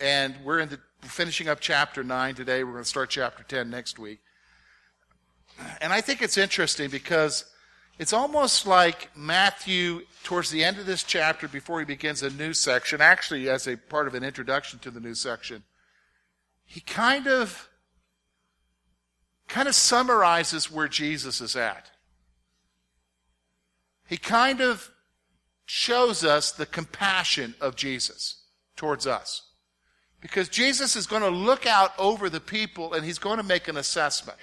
and we're in the finishing up chapter 9 today. We're going to start chapter 10 next week. And I think it's interesting because it's almost like Matthew, towards the end of this chapter, before he begins a new section, actually as a part of an introduction to the new section, he kind of kind of summarizes where Jesus is at. He kind of shows us the compassion of Jesus towards us. Because Jesus is going to look out over the people and he's going to make an assessment.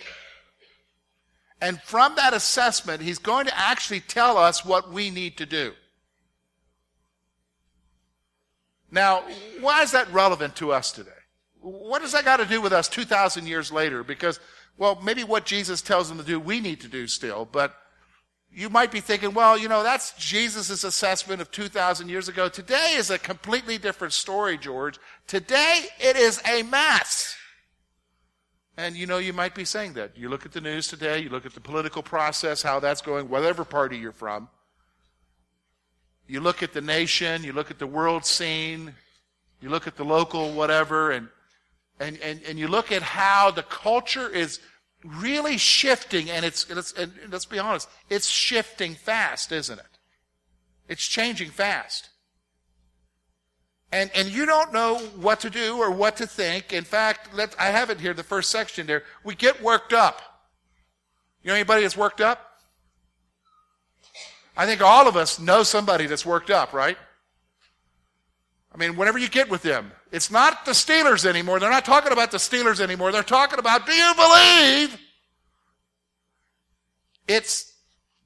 And from that assessment, he's going to actually tell us what we need to do. Now, why is that relevant to us today? What does that got to do with us 2,000 years later? Because, well, maybe what Jesus tells them to do, we need to do still. But you might be thinking, well, you know, that's Jesus' assessment of 2,000 years ago. Today is a completely different story, George. Today, it is a mess. And you know, you might be saying that. You look at the news today, you look at the political process, how that's going, whatever party you're from. You look at the nation, you look at the world scene, you look at the local whatever, and, and, and, and you look at how the culture is really shifting, and it's, it's and let's be honest, it's shifting fast, isn't it? It's changing fast. And, and you don't know what to do or what to think. In fact, let I have it here, the first section there. We get worked up. You know anybody that's worked up? I think all of us know somebody that's worked up, right? I mean, whenever you get with them, it's not the Steelers anymore. They're not talking about the Steelers anymore. They're talking about, do you believe? It's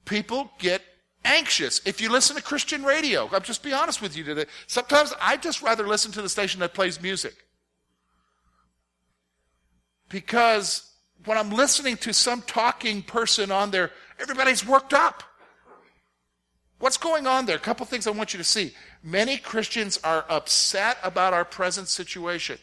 people get anxious. If you listen to Christian radio, I'll just be honest with you today. Sometimes I just rather listen to the station that plays music. Because when I'm listening to some talking person on there, everybody's worked up. What's going on there? A couple things I want you to see. Many Christians are upset about our present situation.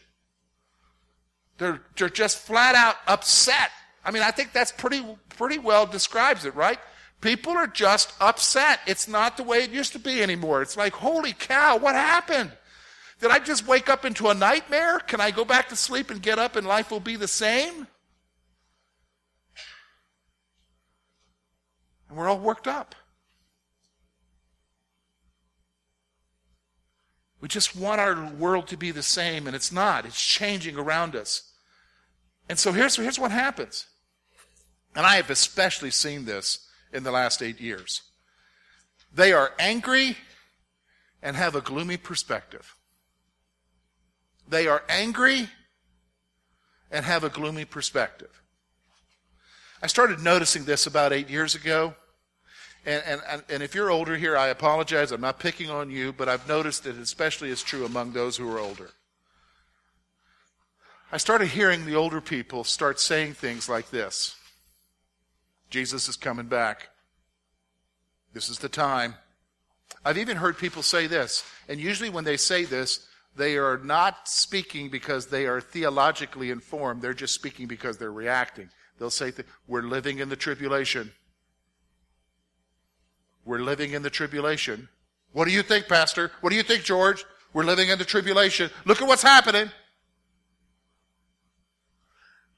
They're, they're just flat out upset. I mean, I think that's pretty, pretty well describes it, right? People are just upset. It's not the way it used to be anymore. It's like, holy cow, what happened? Did I just wake up into a nightmare? Can I go back to sleep and get up and life will be the same? And we're all worked up. We just want our world to be the same, and it's not. It's changing around us. And so here's, here's what happens. And I have especially seen this in the last eight years. They are angry and have a gloomy perspective. They are angry and have a gloomy perspective. I started noticing this about eight years ago. And, and, and if you're older here, I apologize. I'm not picking on you, but I've noticed it especially is true among those who are older. I started hearing the older people start saying things like this Jesus is coming back. This is the time. I've even heard people say this, and usually when they say this, they are not speaking because they are theologically informed. They're just speaking because they're reacting. They'll say, We're living in the tribulation. We're living in the tribulation. What do you think, Pastor? What do you think, George? We're living in the tribulation. Look at what's happening.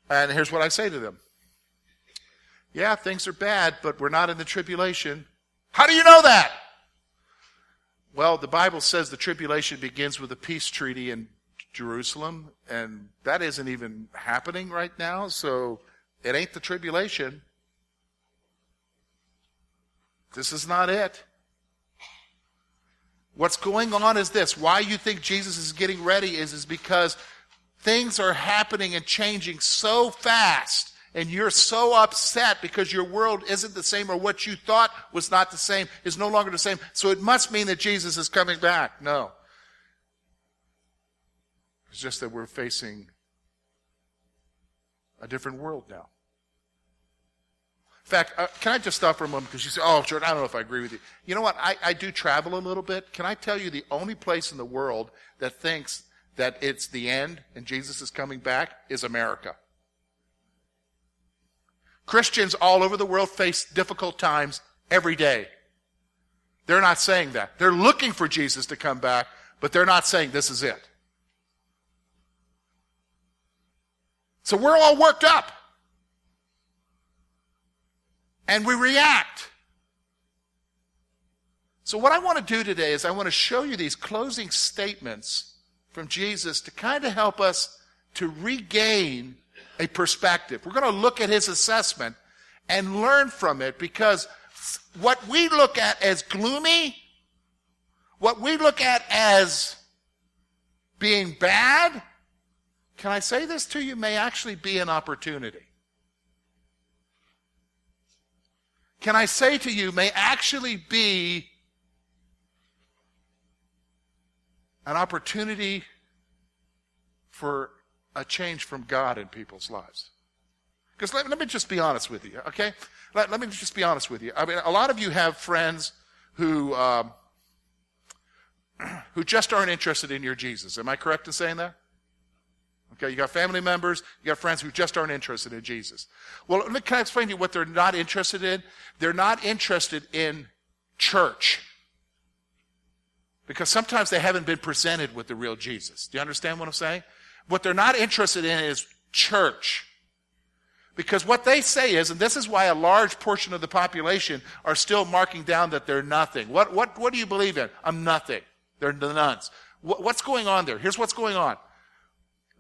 And here's what I say to them Yeah, things are bad, but we're not in the tribulation. How do you know that? Well, the Bible says the tribulation begins with a peace treaty in Jerusalem, and that isn't even happening right now, so it ain't the tribulation. This is not it. What's going on is this. Why you think Jesus is getting ready is, is because things are happening and changing so fast and you're so upset because your world isn't the same or what you thought was not the same is no longer the same. So it must mean that Jesus is coming back. No. It's just that we're facing a different world now. In fact, uh, can I just stop for a moment because you say, oh, George, I don't know if I agree with you. You know what? I, I do travel a little bit. Can I tell you the only place in the world that thinks that it's the end and Jesus is coming back is America. Christians all over the world face difficult times every day. They're not saying that. They're looking for Jesus to come back, but they're not saying this is it. So we're all worked up. And we react. So, what I want to do today is I want to show you these closing statements from Jesus to kind of help us to regain a perspective. We're going to look at his assessment and learn from it because what we look at as gloomy, what we look at as being bad, can I say this to you, may actually be an opportunity. Can I say to you, may actually be an opportunity for a change from God in people's lives. Because let, let, me just be honest with you, okay? Let, let, me just be honest with you. I mean, a lot of you have friends who, um, who just aren't interested in your Jesus. Am I correct in saying that? Okay, you got family members, you got friends who just aren't interested in Jesus. Well, let me, can I explain to you what they're not interested in? They're not interested in church. Because sometimes they haven't been presented with the real Jesus. Do you understand what I'm saying? What they're not interested in is church. Because what they say is, and this is why a large portion of the population are still marking down that they're nothing. What, what, what do you believe in? I'm nothing. They're the nones. What, what's going on there? Here's what's going on.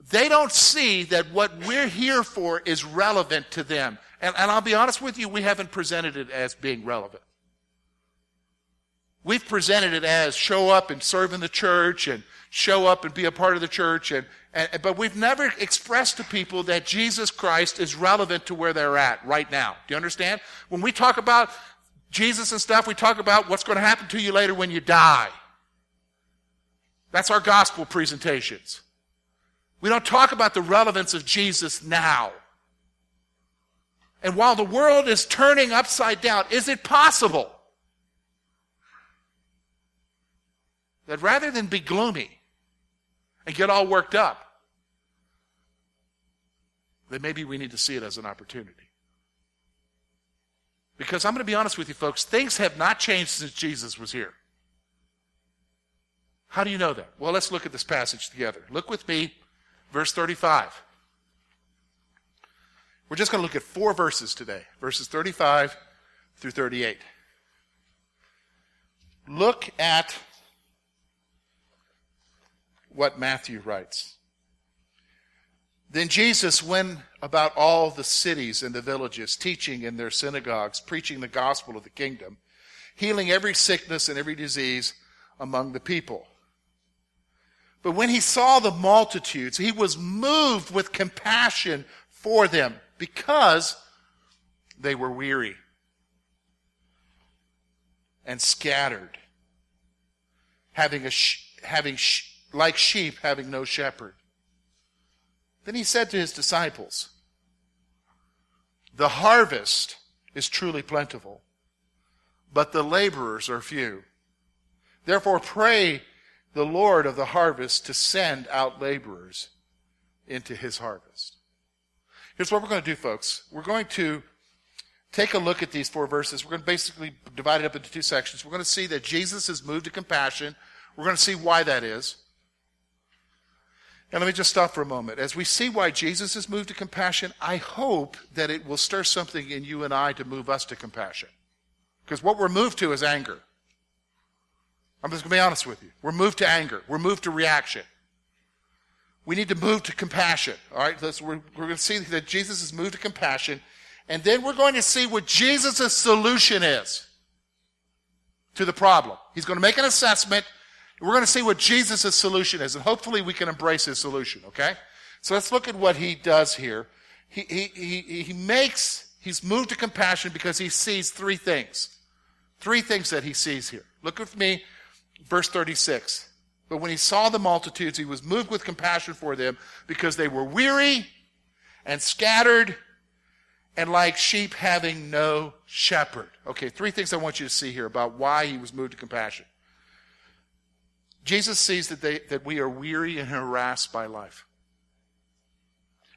They don't see that what we're here for is relevant to them. And, and I'll be honest with you, we haven't presented it as being relevant. We've presented it as show up and serve in the church and show up and be a part of the church. And, and, but we've never expressed to people that Jesus Christ is relevant to where they're at right now. Do you understand? When we talk about Jesus and stuff, we talk about what's going to happen to you later when you die. That's our gospel presentations. We don't talk about the relevance of Jesus now. And while the world is turning upside down, is it possible that rather than be gloomy and get all worked up, that maybe we need to see it as an opportunity? Because I'm going to be honest with you, folks, things have not changed since Jesus was here. How do you know that? Well, let's look at this passage together. Look with me Verse 35. We're just going to look at four verses today verses 35 through 38. Look at what Matthew writes. Then Jesus went about all the cities and the villages, teaching in their synagogues, preaching the gospel of the kingdom, healing every sickness and every disease among the people. But when he saw the multitudes, he was moved with compassion for them because they were weary and scattered, having a sh- having sh- like sheep having no shepherd. Then he said to his disciples, "The harvest is truly plentiful, but the laborers are few. Therefore pray the Lord of the harvest to send out laborers into his harvest. Here's what we're going to do, folks. We're going to take a look at these four verses. We're going to basically divide it up into two sections. We're going to see that Jesus is moved to compassion. We're going to see why that is. And let me just stop for a moment. As we see why Jesus is moved to compassion, I hope that it will stir something in you and I to move us to compassion. Because what we're moved to is anger. I'm just going to be honest with you. We're moved to anger. We're moved to reaction. We need to move to compassion. All right? we're, we're going to see that Jesus is moved to compassion. And then we're going to see what Jesus' solution is to the problem. He's going to make an assessment. We're going to see what Jesus' solution is. And hopefully we can embrace his solution. Okay? So let's look at what he does here. He, he, he, he makes, he's moved to compassion because he sees three things. Three things that he sees here. Look with me Verse 36. But when he saw the multitudes, he was moved with compassion for them because they were weary and scattered and like sheep having no shepherd. Okay, three things I want you to see here about why he was moved to compassion. Jesus sees that, they, that we are weary and harassed by life.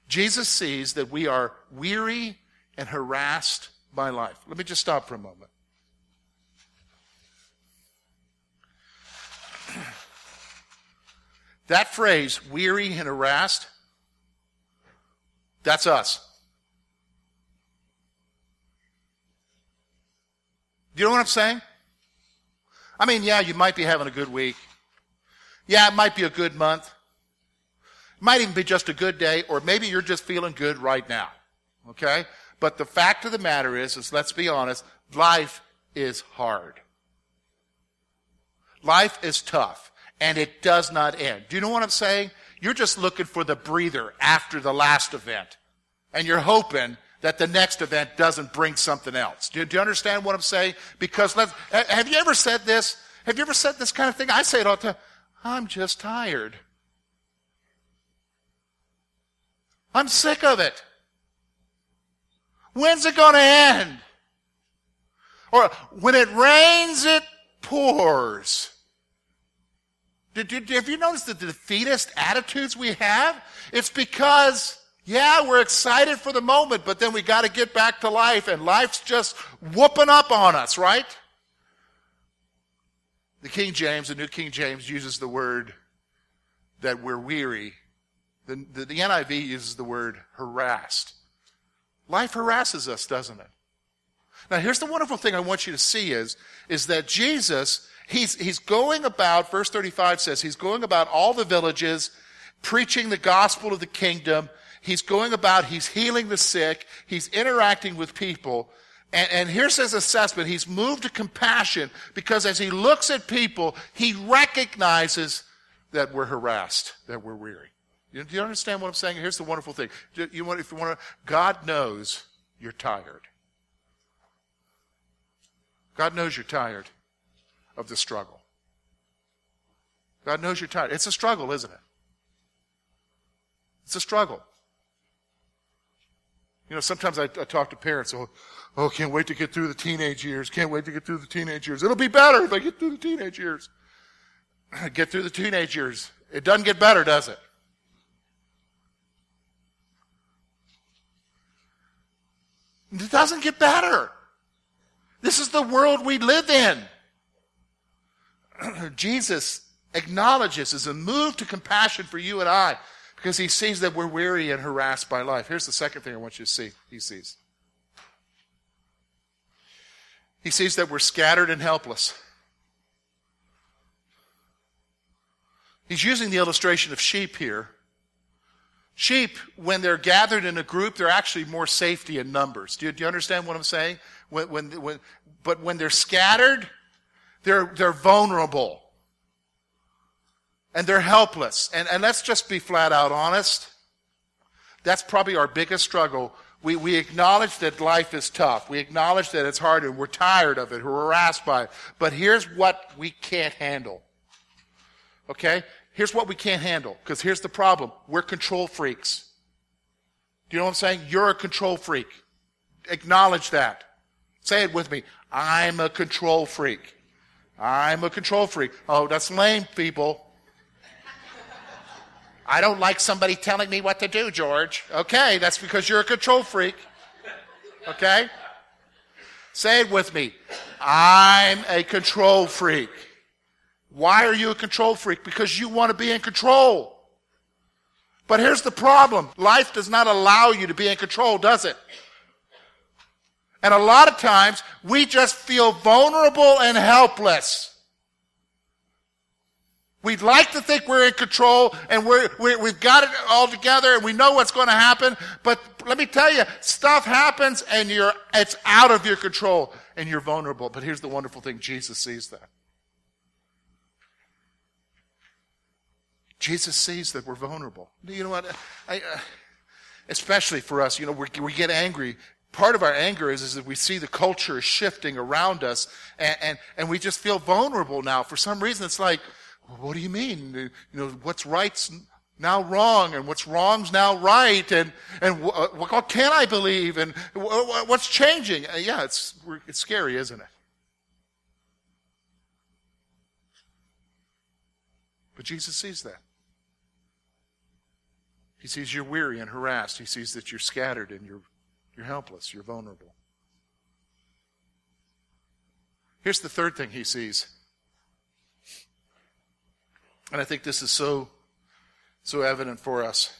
Jesus sees that we are weary and harassed by life. Let me just stop for a moment. That phrase, weary and harassed, that's us. Do you know what I'm saying? I mean, yeah, you might be having a good week. Yeah, it might be a good month. It might even be just a good day, or maybe you're just feeling good right now. Okay? But the fact of the matter is, is let's be honest, life is hard. Life is tough, and it does not end. Do you know what I'm saying? You're just looking for the breather after the last event. And you're hoping that the next event doesn't bring something else. Do, do you understand what I'm saying? Because let's, have you ever said this? Have you ever said this kind of thing? I say it all the time. I'm just tired. I'm sick of it. When's it going to end? Or when it rains, it pours. Did, have you noticed the defeatist attitudes we have? It's because, yeah, we're excited for the moment, but then we got to get back to life, and life's just whooping up on us, right? The King James, the New King James, uses the word that we're weary. The, the, the NIV uses the word harassed. Life harasses us, doesn't it? Now, here's the wonderful thing I want you to see is, is that Jesus He's, he's going about, verse 35 says, he's going about all the villages, preaching the gospel of the kingdom. He's going about, he's healing the sick, he's interacting with people. And, and here's his assessment. He's moved to compassion because as he looks at people, he recognizes that we're harassed, that we're weary. You, do you understand what I'm saying? Here's the wonderful thing. You want, if you want to, God knows you're tired. God knows you're tired of the struggle. God knows you're tired. It's a struggle, isn't it? It's a struggle. You know, sometimes I, I talk to parents, oh, oh, can't wait to get through the teenage years. Can't wait to get through the teenage years. It'll be better if I get through the teenage years. get through the teenage years. It doesn't get better, does it? It doesn't get better. This is the world we live in. Jesus acknowledges, is a move to compassion for you and I because he sees that we're weary and harassed by life. Here's the second thing I want you to see. He sees. He sees that we're scattered and helpless. He's using the illustration of sheep here. Sheep, when they're gathered in a group, they're actually more safety in numbers. Do you, do you understand what I'm saying? When, when, when, but when they're scattered, they're, they're vulnerable. And they're helpless. And, and let's just be flat out honest. That's probably our biggest struggle. We, we acknowledge that life is tough. We acknowledge that it's hard and we're tired of it. We're harassed by it. But here's what we can't handle. Okay? Here's what we can't handle. Because here's the problem. We're control freaks. Do you know what I'm saying? You're a control freak. Acknowledge that. Say it with me. I'm a control freak. I'm a control freak. Oh, that's lame, people. I don't like somebody telling me what to do, George. Okay, that's because you're a control freak. Okay? Say it with me. I'm a control freak. Why are you a control freak? Because you want to be in control. But here's the problem life does not allow you to be in control, does it? And a lot of times we just feel vulnerable and helpless. We'd like to think we're in control and we're, we have got it all together and we know what's going to happen. But let me tell you, stuff happens and you're, it's out of your control and you're vulnerable. But here's the wonderful thing. Jesus sees that. Jesus sees that we're vulnerable. You know what? I, uh, especially for us, you know, we get angry part of our anger is, is that we see the culture shifting around us and, and, and we just feel vulnerable now. For some reason, it's like, what do you mean? You know, what's right's now wrong and what's wrong's now right and, and what, what can I believe and what's changing? Uh, yeah, it's, it's scary, isn't it? But Jesus sees that. He sees you're weary and harassed. He sees that you're scattered and you're, you're helpless, you're vulnerable. Here's the third thing he sees. And I think this is so, so evident for us.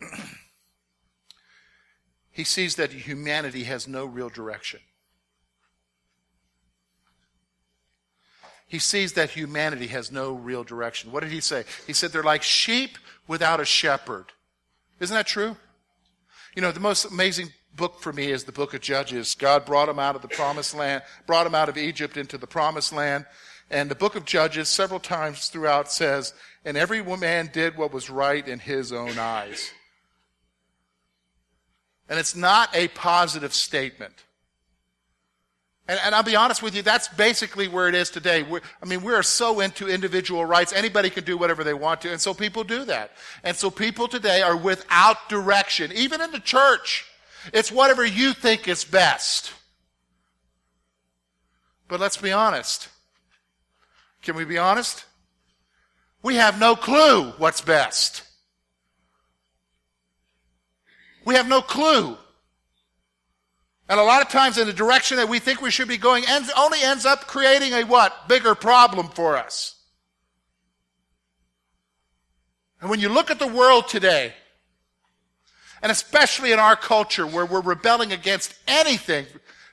he sees that humanity has no real direction. he sees that humanity has no real direction. What did he say? He said they're like sheep without a shepherd. Isn't that true? You know, the most amazing book for me is the book of Judges. God brought them out of the promised land, brought them out of Egypt into the promised land. And the book of Judges, several times throughout, says, And every man did what was right in his own eyes. And it's not a positive statement. And, and, I'll be honest with you, that's basically where it is today. We're, I mean, we are so into individual rights. Anybody can do whatever they want to. And so people do that. And so people today are without direction. Even in the church, it's whatever you think is best. But let's be honest. Can we be honest? We have no clue what's best. We have no clue. And a lot of times in the direction that we think we should be going ends, only ends up creating a what? Bigger problem for us. And when you look at the world today, and especially in our culture where we're rebelling against anything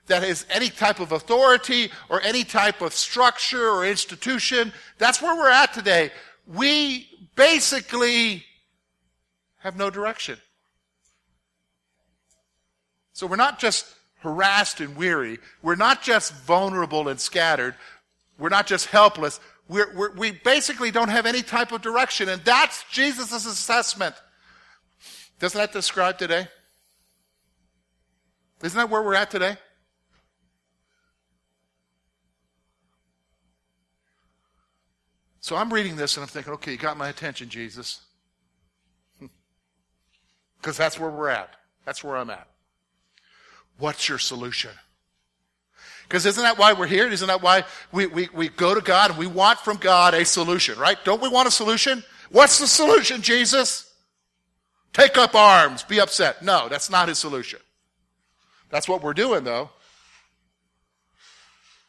that is any type of authority or any type of structure or institution, that's where we're at today. We basically have no direction. So we're not just harassed and weary. We're not just vulnerable and scattered. We're not just helpless. We're, we're, we basically don't have any type of direction. And that's Jesus' assessment. Doesn't that describe today? Isn't that where we're at today? So I'm reading this and I'm thinking, okay, you got my attention, Jesus. Because that's where we're at. That's where I'm at. What's your solution? Because isn't that why we're here? Isn't that why we, we, we go to God and we want from God a solution, right? Don't we want a solution? What's the solution, Jesus? Take up arms, be upset. No, that's not his solution. That's what we're doing, though.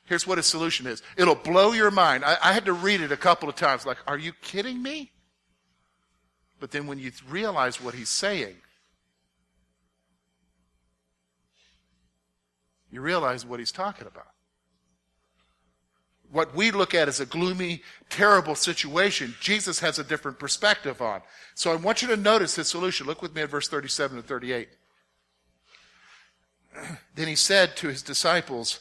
Here's what his solution is it'll blow your mind. I, I had to read it a couple of times, like, are you kidding me? But then when you realize what he's saying, you realize what he's talking about. What we look at as a gloomy, terrible situation, Jesus has a different perspective on. So I want you to notice his solution. Look with me at verse 37 and 38. Then he said to his disciples,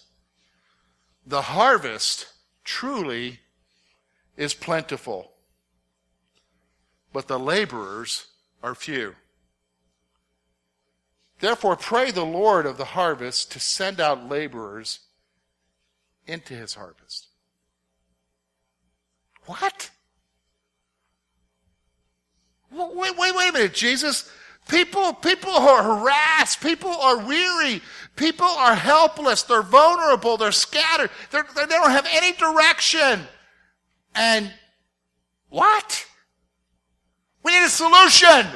The harvest truly is plentiful, but the laborers are few. Therefore, pray the Lord of the harvest to send out laborers into his harvest. What? Wait, wait, wait a minute, Jesus. People, people are harassed. People are weary. People are helpless. They're vulnerable. They're scattered. They're, they don't have any direction. And what? We need a solution.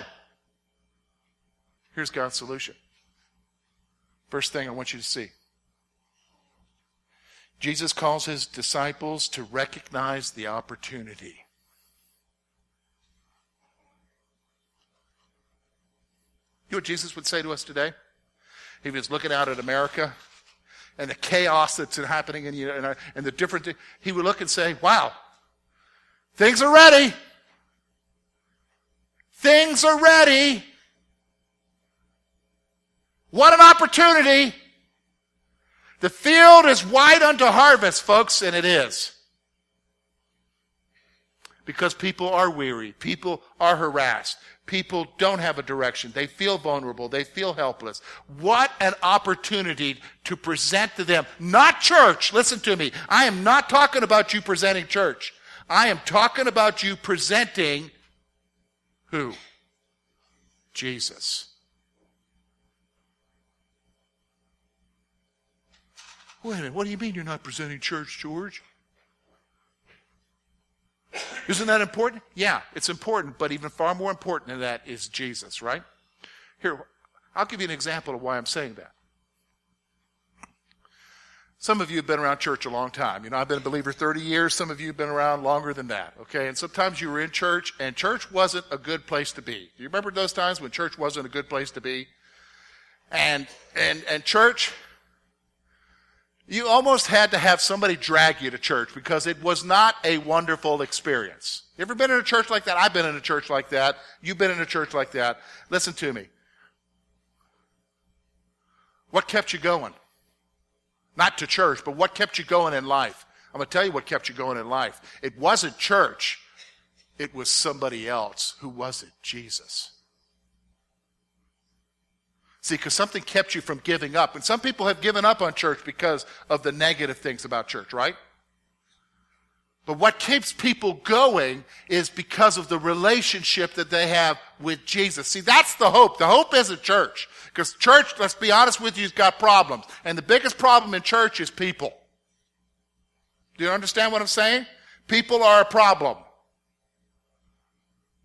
Here's God's solution. First thing I want you to see Jesus calls his disciples to recognize the opportunity. You know what Jesus would say to us today? He was looking out at America and the chaos that's happening in, you know, and the different, he would look and say, wow, things are ready. Things are ready. What an opportunity! The field is wide unto harvest, folks, and it is. Because people are weary. People are harassed. people don't have a direction. They feel vulnerable. They feel helpless. What an opportunity to present to them. Not church. Listen to me. I am not talking about you presenting church. I am talking about you presenting who? Jesus. Wait a minute. What do you mean you're not presenting church, George? Isn't that important? Yeah, it's important, but even far more important than that is Jesus, right? Here, I'll give you an example of why I'm saying that. Some of you have been around church a long time. You know, I've been a believer 30 years. Some of you have been around longer than that, okay? And sometimes you were in church, and church wasn't a good place to be. Do you remember those times when church wasn't a good place to be? And, and, and church, you almost had to have somebody drag you to church because it was not a wonderful experience. You ever been in a church like that? I've been in a church like that. You've been in a church like that. Listen to me. What kept you going? Not to church, but what kept you going in life? I'm going to tell you what kept you going in life. It wasn't church. It was somebody else. Who was it? Jesus. See, because something kept you from giving up. And some people have given up on church because of the negative things about church, right? But what keeps people going is because of the relationship that they have with Jesus. See, that's the hope. The hope isn't church. Because church, let's be honest with you, has got problems. And the biggest problem in church is people. Do you understand what I'm saying? People are a problem.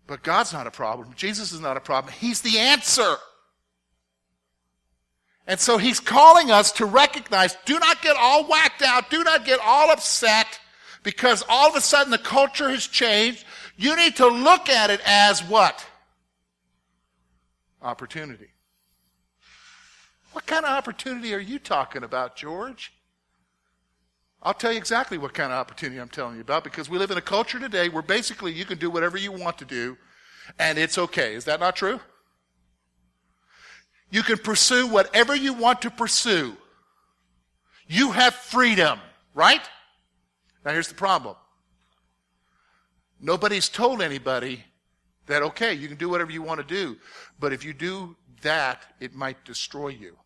But God's not a problem. Jesus is not a problem. He's the answer. And so he's calling us to recognize, do not get all whacked out, do not get all upset, because all of a sudden the culture has changed. You need to look at it as what? Opportunity. What kind of opportunity are you talking about, George? I'll tell you exactly what kind of opportunity I'm telling you about because we live in a culture today where basically you can do whatever you want to do and it's okay. Is that not true? You can pursue whatever you want to pursue. You have freedom, right? Now here's the problem. Nobody's told anybody that, okay, you can do whatever you want to do, but if you do that, it might destroy you.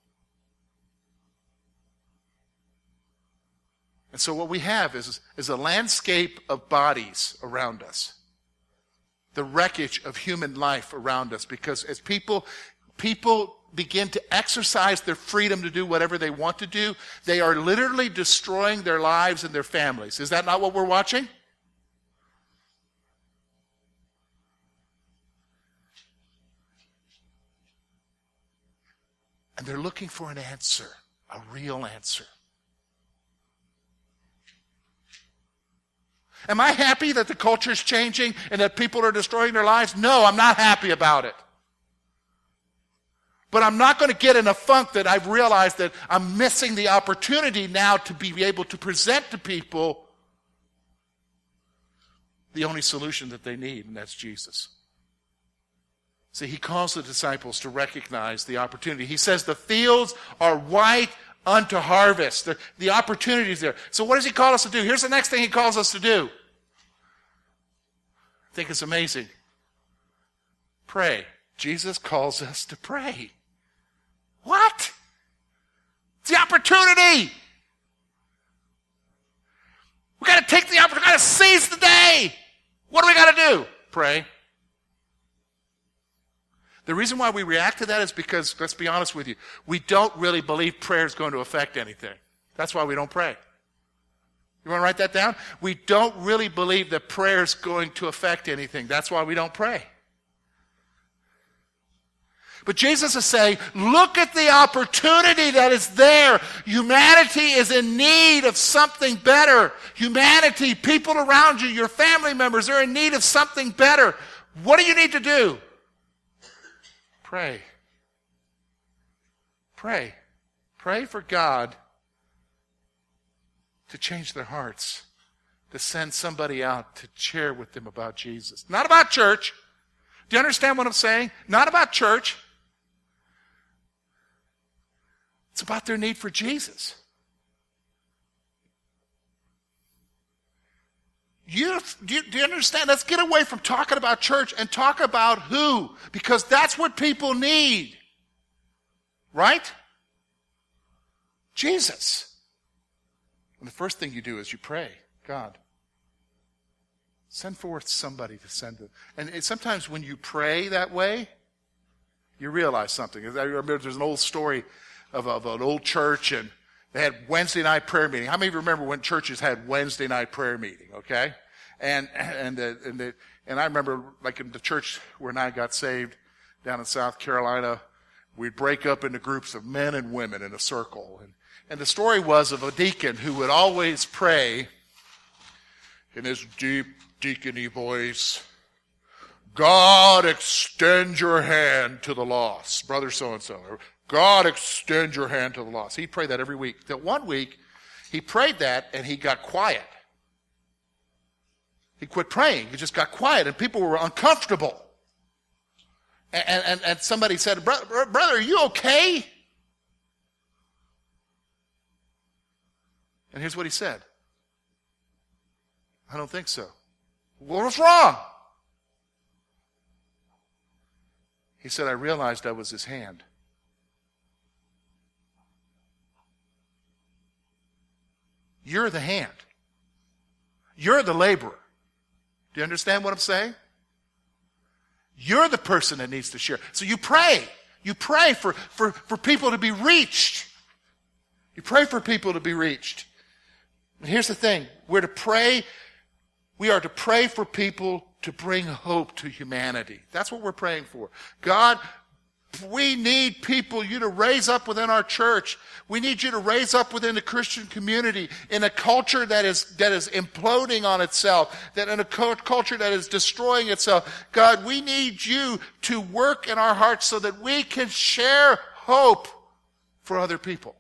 And so what we have is, is a landscape of bodies around us. The wreckage of human life around us. Because as people, people begin to exercise their freedom to do whatever they want to do, they are literally destroying their lives and their families. Is that not what we're watching? And they're looking for an answer, a real answer. Am I happy that the culture is changing and that people are destroying their lives? No, I'm not happy about it. But I'm not going to get in a funk that I've realized that I'm missing the opportunity now to be able to present to people the only solution that they need, and that's Jesus. See, he calls the disciples to recognize the opportunity. He says the fields are white unto harvest. The, the opportunity is there. So what does he call us to do? Here's the next thing he calls us to do. I think it's amazing. Pray. Jesus calls us to pray. What? It's the opportunity. We got to take the opportunity. We got to seize the day. What do we got to do? Pray. The reason why we react to that is because, let's be honest with you, we don't really believe prayer is going to affect anything. That's why we don't pray. You want to write that down? We don't really believe that prayer is going to affect anything. That's why we don't pray. But Jesus is saying, look at the opportunity that is there. Humanity is in need of something better. Humanity, people around you, your family members are in need of something better. What do you need to do? Pray. Pray. Pray for God to change their hearts, to send somebody out to share with them about Jesus. Not about church. Do you understand what I'm saying? Not about church. It's about their need for Jesus. You, do, you, do you understand? Let's get away from talking about church and talk about who, because that's what people need. Right? Jesus. And the first thing you do is you pray, God, send forth somebody to send them. And sometimes when you pray that way, you realize something. I remember there's an old story of, of an old church and they had Wednesday night prayer meeting. How many of you remember when churches had Wednesday night prayer meeting? Okay, and and and the, and I remember like in the church where I got saved down in South Carolina, we'd break up into groups of men and women in a circle, and and the story was of a deacon who would always pray in his deep deacony voice. God, extend your hand to the lost, brother so and so. God, extend your hand to the lost. He prayed that every week. That one week, he prayed that and he got quiet. He quit praying. He just got quiet and people were uncomfortable. And, and, and somebody said, Brother, are you okay? And here's what he said I don't think so. Well, what's wrong? He said, I realized I was his hand. You're the hand. You're the laborer. Do you understand what I'm saying? You're the person that needs to share. So you pray. You pray for, for, for people to be reached. You pray for people to be reached. And here's the thing. We're to pray. We are to pray for people to bring hope to humanity. That's what we're praying for. God, we need people, you to raise up within our church. We need you to raise up within the Christian community in a culture that is, that is imploding on itself, that in a culture that is destroying itself. God, we need you to work in our hearts so that we can share hope for other people.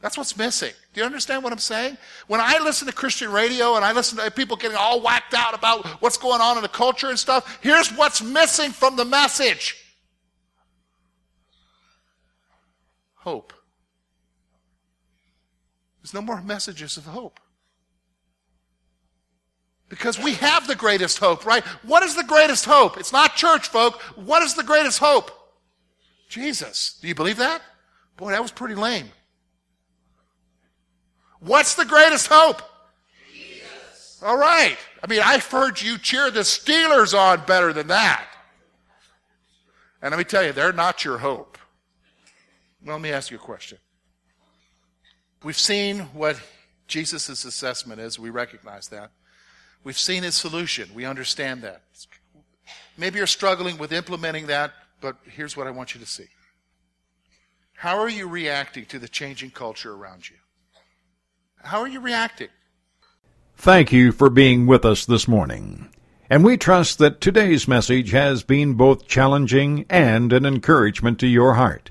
That's what's missing. Do you understand what I'm saying? When I listen to Christian radio and I listen to people getting all whacked out about what's going on in the culture and stuff, here's what's missing from the message. Hope. There's no more messages of hope. Because we have the greatest hope, right? What is the greatest hope? It's not church folk. What is the greatest hope? Jesus. Do you believe that? Boy, that was pretty lame. What's the greatest hope? Jesus. All right. I mean, I've heard you cheer the Steelers on better than that. And let me tell you, they're not your hope. Well, let me ask you a question. We've seen what Jesus' assessment is. We recognize that. We've seen his solution. We understand that. Maybe you're struggling with implementing that, but here's what I want you to see. How are you reacting to the changing culture around you? How are you reacting? Thank you for being with us this morning. And we trust that today's message has been both challenging and an encouragement to your heart.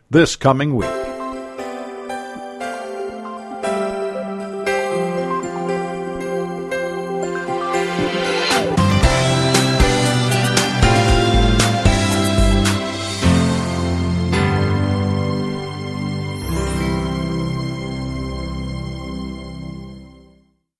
this coming week.